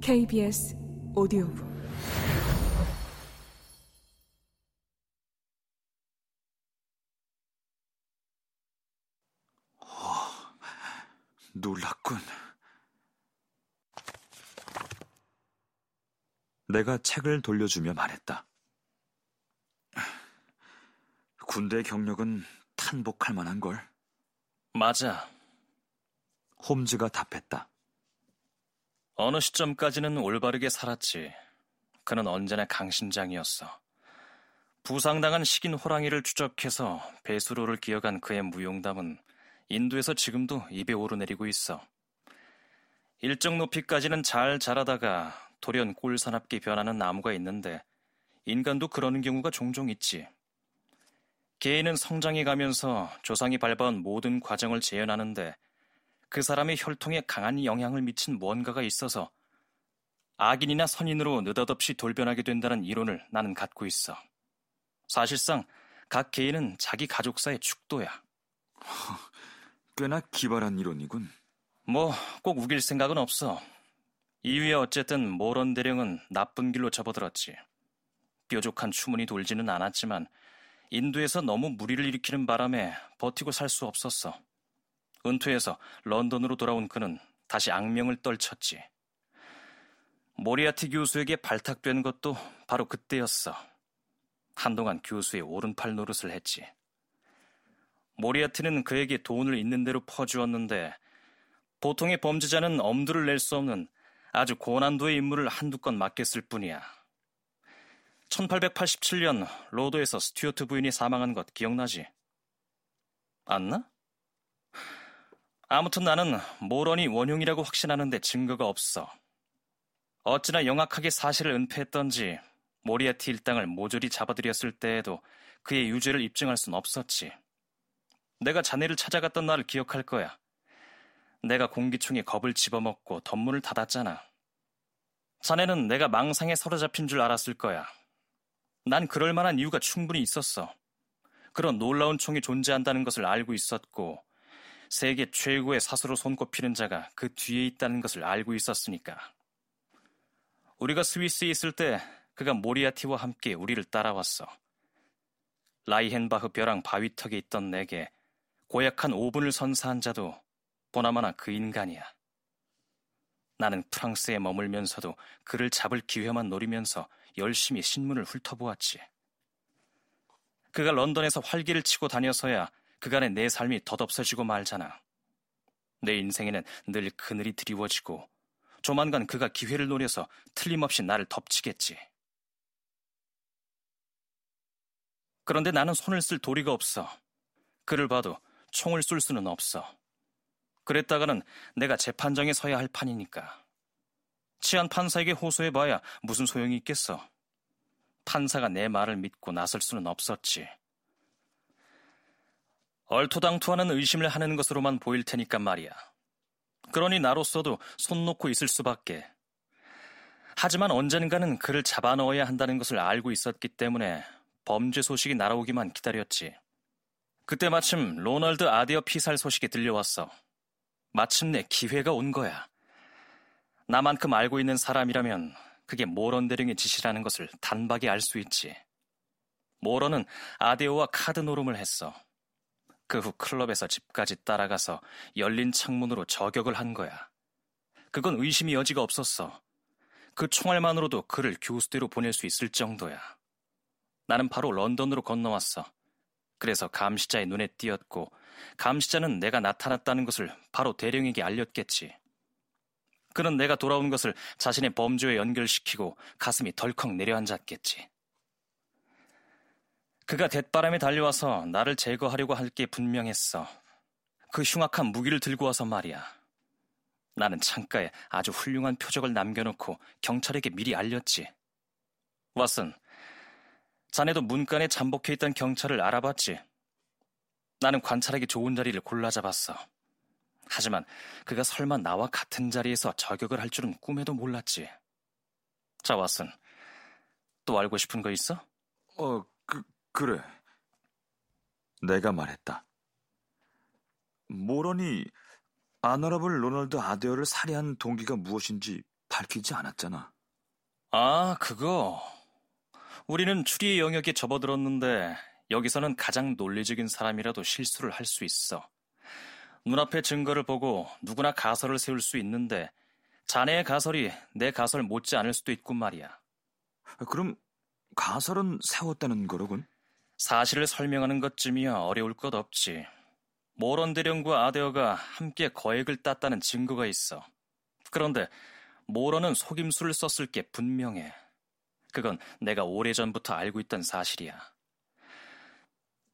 KBS 오디오북 놀랐군. 내가 책을 돌려주며 말했다. 군대 경력은 탄복할 만한 걸. 맞아. 홈즈가 답했다. 어느 시점까지는 올바르게 살았지. 그는 언제나 강심장이었어. 부상당한 식인 호랑이를 추적해서 배수로를 기어간 그의 무용담은 인도에서 지금도 입에 오르내리고 있어. 일정 높이까지는 잘 자라다가 돌연 꼴사납게 변하는 나무가 있는데 인간도 그러는 경우가 종종 있지. 개인은 성장해 가면서 조상이 밟아온 모든 과정을 재현하는데 그 사람의 혈통에 강한 영향을 미친 무언가가 있어서 악인이나 선인으로 느닷없이 돌변하게 된다는 이론을 나는 갖고 있어. 사실상 각 개인은 자기 가족사의 축도야. 꽤나 기발한 이론이군. 뭐 꼭 우길 생각은 없어. 이후에 어쨌든 모런 대령은 나쁜 길로 접어들었지. 뾰족한 추문이 돌지는 않았지만 인도에서 너무 무리를 일으키는 바람에 버티고 살 수 없었어. 은퇴해서 런던으로 돌아온 그는 다시 악명을 떨쳤지. 모리아티 교수에게 발탁된 것도 바로 그때였어. 한동안 교수의 오른팔 노릇을 했지. 모리아티는 그에게 돈을 있는 대로 퍼주었는데 보통의 범죄자는 엄두를 낼 수 없는 아주 고난도의 임무를 한두 건 맡겼을 뿐이야. 1887년 로드에서 스튜어트 부인이 사망한 것 기억나지? 안나? 아무튼 나는 모런이 원흉이라고 확신하는데 증거가 없어. 어찌나 영악하게 사실을 은폐했던지 모리아티 일당을 모조리 잡아들였을 때에도 그의 유죄를 입증할 순 없었지. 내가 자네를 찾아갔던 날을 기억할 거야. 내가 공기총에 겁을 집어먹고 덧문을 닫았잖아. 자네는 내가 망상에 사로잡힌 줄 알았을 거야. 난 그럴 만한 이유가 충분히 있었어. 그런 놀라운 총이 존재한다는 것을 알고 있었고, 세계 최고의 사수로 손꼽히는 자가 그 뒤에 있다는 것을 알고 있었으니까. 우리가 스위스에 있을 때 그가 모리아티와 함께 우리를 따라왔어. 라이헨바흐 벼랑 바위턱에 있던 내게 고약한 오븐을 선사한 자도 보나마나 그 인간이야. 나는 프랑스에 머물면서도 그를 잡을 기회만 노리면서 열심히 신문을 훑어보았지. 그가 런던에서 활기를 치고 다녀서야 그간의 내 삶이 덧없어지고 말잖아. 내 인생에는 늘 그늘이 드리워지고 조만간 그가 기회를 노려서 틀림없이 나를 덮치겠지. 그런데 나는 손을 쓸 도리가 없어. 그를 봐도 총을 쏠 수는 없어. 그랬다가는 내가 재판정에 서야 할 판이니까. 치안 판사에게 호소해봐야 무슨 소용이 있겠어. 판사가 내 말을 믿고 나설 수는 없었지. 얼토당토하는 의심을 하는 것으로만 보일 테니까 말이야. 그러니 나로서도 손 놓고 있을 수밖에. 하지만 언젠가는 그를 잡아 넣어야 한다는 것을 알고 있었기 때문에 범죄 소식이 날아오기만 기다렸지. 그때 마침 로널드 아디어 피살 소식이 들려왔어. 마침내 기회가 온 거야. 나만큼 알고 있는 사람이라면 그게 모런 대령의 짓이라는 것을 단박에 알 수 있지. 모런은 아데오와 카드 노름을 했어. 그 후 클럽에서 집까지 따라가서 열린 창문으로 저격을 한 거야. 그건 의심이 여지가 없었어. 그 총알만으로도 그를 교수대로 보낼 수 있을 정도야. 나는 바로 런던으로 건너왔어. 그래서 감시자의 눈에 띄었고, 감시자는 내가 나타났다는 것을 바로 대령에게 알렸겠지. 그는 내가 돌아온 것을 자신의 범죄에 연결시키고 가슴이 덜컥 내려앉았겠지. 그가 대바람에 달려와서 나를 제거하려고 할 게 분명했어. 그 흉악한 무기를 들고 와서 말이야. 나는 창가에 아주 훌륭한 표적을 남겨놓고 경찰에게 미리 알렸지. 왓슨, 자네도 문간에 잠복해 있던 경찰을 알아봤지. 나는 관찰하기 좋은 자리를 골라 잡았어. 하지만 그가 설마 나와 같은 자리에서 저격을 할 줄은 꿈에도 몰랐지. 자, 왓슨. 또 알고 싶은 거 있어? 어, 그, 그래. 내가 말했다. 모런이 아너러블 로널드 아데어를 살해한 동기가 무엇인지 밝히지 않았잖아. 아, 그거. 우리는 추리의 영역에 접어들었는데 여기서는 가장 논리적인 사람이라도 실수를 할 수 있어. 눈앞의 증거를 보고 누구나 가설을 세울 수 있는데 자네의 가설이 내 가설 못지 않을 수도 있군 말이야. 그럼 가설은 세웠다는 거로군? 사실을 설명하는 것쯤이야 어려울 것 없지. 모런 대령과 아데어가 함께 거액을 땄다는 증거가 있어. 그런데 모런은 속임수를 썼을 게 분명해. 그건 내가 오래전부터 알고 있던 사실이야.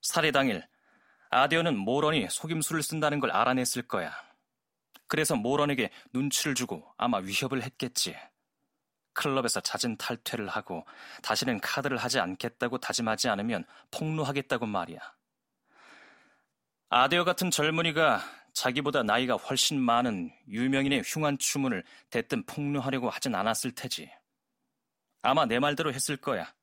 살해 당일 아데어는 모런이 속임수를 쓴다는 걸 알아냈을 거야. 그래서 모런에게 눈치를 주고 아마 위협을 했겠지. 클럽에서 잦은 탈퇴를 하고 다시는 카드를 하지 않겠다고 다짐하지 않으면 폭로하겠다고 말이야. 아데어 같은 젊은이가 자기보다 나이가 훨씬 많은 유명인의 흉한 추문을 대뜸 폭로하려고 하진 않았을 테지. 아마 내 말대로 했을 거야.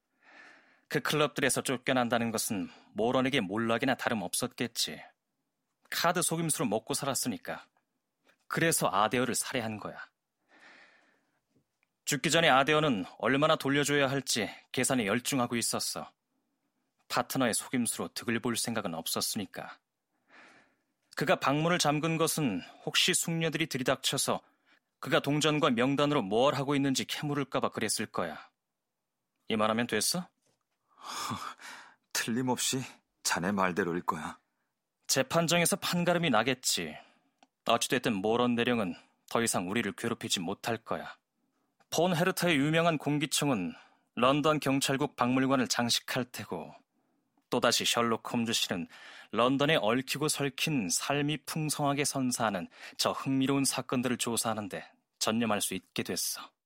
그 클럽들에서 쫓겨난다는 것은 모런에게 몰락이나 다름없었겠지. 카드 속임수로 먹고 살았으니까. 그래서 아데어를 살해한 거야. 죽기 전에 아데어는 얼마나 돌려줘야 할지 계산에 열중하고 있었어. 파트너의 속임수로 득을 볼 생각은 없었으니까. 그가 방문을 잠근 것은 혹시 숙녀들이 들이닥쳐서 그가 동전과 명단으로 뭘 하고 있는지 캐물을까봐 그랬을 거야. 이 말하면 됐어? 틀림없이 자네 말대로일 거야. 재판정에서 판가름이 나겠지. 어찌됐든 모런 대령은 더 이상 우리를 괴롭히지 못할 거야. 폰 헤르타의 유명한 공기청은 런던 경찰국 박물관을 장식할 테고 또다시 셜록 홈즈 씨는 런던에 얽히고 설킨 삶이 풍성하게 선사하는 저 흥미로운 사건들을 조사하는데 전념할 수 있게 됐어.